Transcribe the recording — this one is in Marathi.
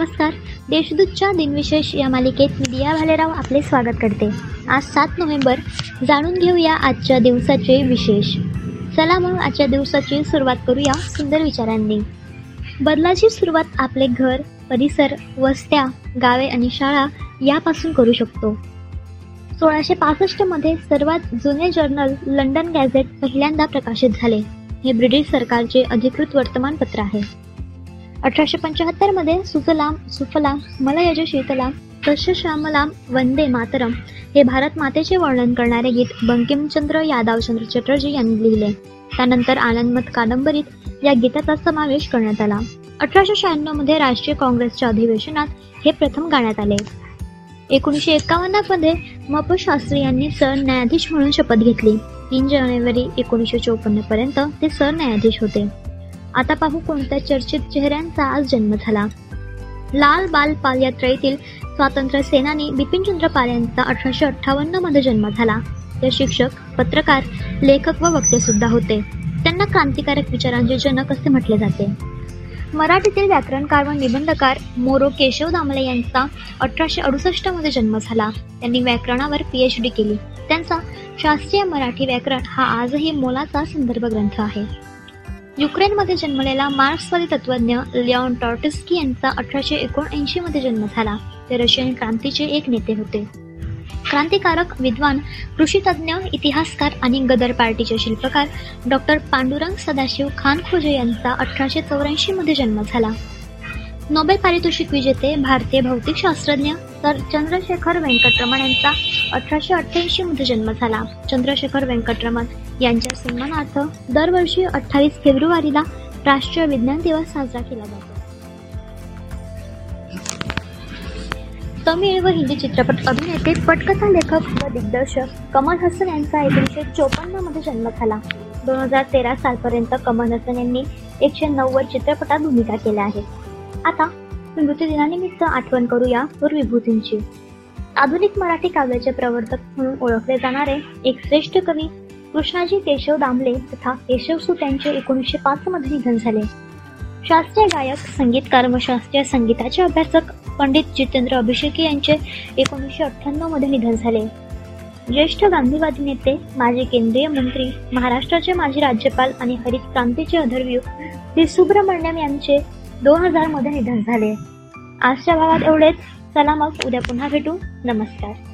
नमस्कार. देशदूतच्या दिनविशेष या मालिकेत मी दिया भालेराव आपले स्वागत करते. आज सात नोव्हेंबर. जाणून घेऊया आजच्या दिवसाचे विशेष. चला मग आजच्या दिवसाची सुरुवात करूया सुंदर विचारांनी. बदलाची सुरुवात आपले घर परिसर वस्त्या गावे आणि शाळा यापासून करू शकतो. सोळाशे पासष्टमध्ये सर्वात जुने जर्नल लंडन गॅझेट पहिल्यांदा प्रकाशित झाले. हे ब्रिटिश सरकारचे अधिकृत वर्तमानपत्र आहे. अठराशे पंच्याहत्तरमध्ये सुजलाम सुफलाम मलयज शीतलाम तस्य श्यामलाम वंदे मातरम हे भारत मातेचे वर्णन करणारे गीत बंकिमचंद्र यादवचंद्र चटर्जी यांनी लिहिले. त्यानंतर आनंदमत कादंबरीत या गीताचा समावेश करण्यात आला. अठराशे शहाण्णवमध्ये राष्ट्रीय काँग्रेसच्या अधिवेशनात हे प्रथम गाण्यात आले. एकोणीसशे एकावन्नमध्ये मप शास्त्री यांनी सरन्यायाधीश म्हणून शपथ घेतली. तीन जानेवारी एकोणीसशे चोपन्नपर्यंत ते सरन्यायाधीश होते. आता पाहू कोणत्या चर्चित चेहऱ्यांचा आज जन्म झाला. लाल बाल पाल यात्रेतील स्वातंत्र्य सेनानी बिपिनचंद्र पाल यांचा अठराशे अठ्ठावन्नमध्ये जन्म झाला. ते शिक्षक पत्रकार लेखक व वक्ते सुद्धा होते. त्यांना क्रांतिकारक विचारांचे जनक असे म्हटले जाते. मराठीतील व्याकरणकार व निबंधकार मोरो केशव दामले यांचा अठराशे अडुसष्टमध्ये जन्म झाला. त्यांनी व्याकरणावर पीएच डी केली. त्यांचा शास्त्रीय मराठी व्याकरण हा आजही मोलाचा संदर्भ ग्रंथ आहे. युक्रेनमध्ये जन्मलेला मार्क्सवादी तत्वज्ञ लिओन टॉर्टिस्की यांचा अठराशे एकोणऐंशी मध्ये जन्म झाला. ते रशियन क्रांतीचे एक नेते होते. क्रांतिकारक विद्वान कृषीतज्ञ इतिहासकार आणि गदर पार्टीचे शिल्पकार डॉक्टर पांडुरंग सदाशिव खानखोजे यांचा अठराशे चौऱ्याऐंशी मध्ये जन्म झाला. नोबेल पारितोषिक विजेते भारतीय भौतिकशास्त्रज्ञ तर चंद्रशेखर व्यंकटरमण यांचा अठराशे अठ्ठ्याऐंशी मध्ये जन्म झाला. चंद्रशेखर व्यंकटरमण यांच्या सन्मानार्थ दरवर्षी अठ्ठावीस फेब्रुवारीला राष्ट्रीय विज्ञान दिवस साजरा केला जातो. तमिळ व हिंदी चित्रपट अभिनेते पटकथा लेखक व दिग्दर्शक कमल हसन यांचा एकोणीसशे चोपन्नमध्ये जन्म झाला. दोन हजार तेरा सालपर्यंत कमल हसन यांनी एकशे नव्वद चित्रपटात भूमिका केल्या आहेत. आता मृत्यूदिनानिमित्त आठवण करूया विभूतींची आधुनिक मराठी काव्याचे प्रवर्तक म्हणून ओळखले जाणारे एक श्रेष्ठ कवी कृष्णाजी केशव दामले तथा केशव सुत यांचे एकोणीसशे पाच मध्ये निधन झाले. शास्त्रीय गायक संगीतकार व शास्त्रीय संगीताचे अभ्यासक पंडित जितेंद्र अभिषेकी यांचे एकोणीसशे अठ्ठ्याण्णवमध्ये निधन झाले. ज्येष्ठ गांधीवादी नेते माजी केंद्रीय मंत्री महाराष्ट्राचे माजी राज्यपाल आणि हरित क्रांतीचे अधर्व्यू श्री सुब्रमण्यम यांचे दोन हजारमध्ये निधन झाले. आजच्या भागात एवढेच. चला मग उद्या पुन्हा भेटू. नमस्कार.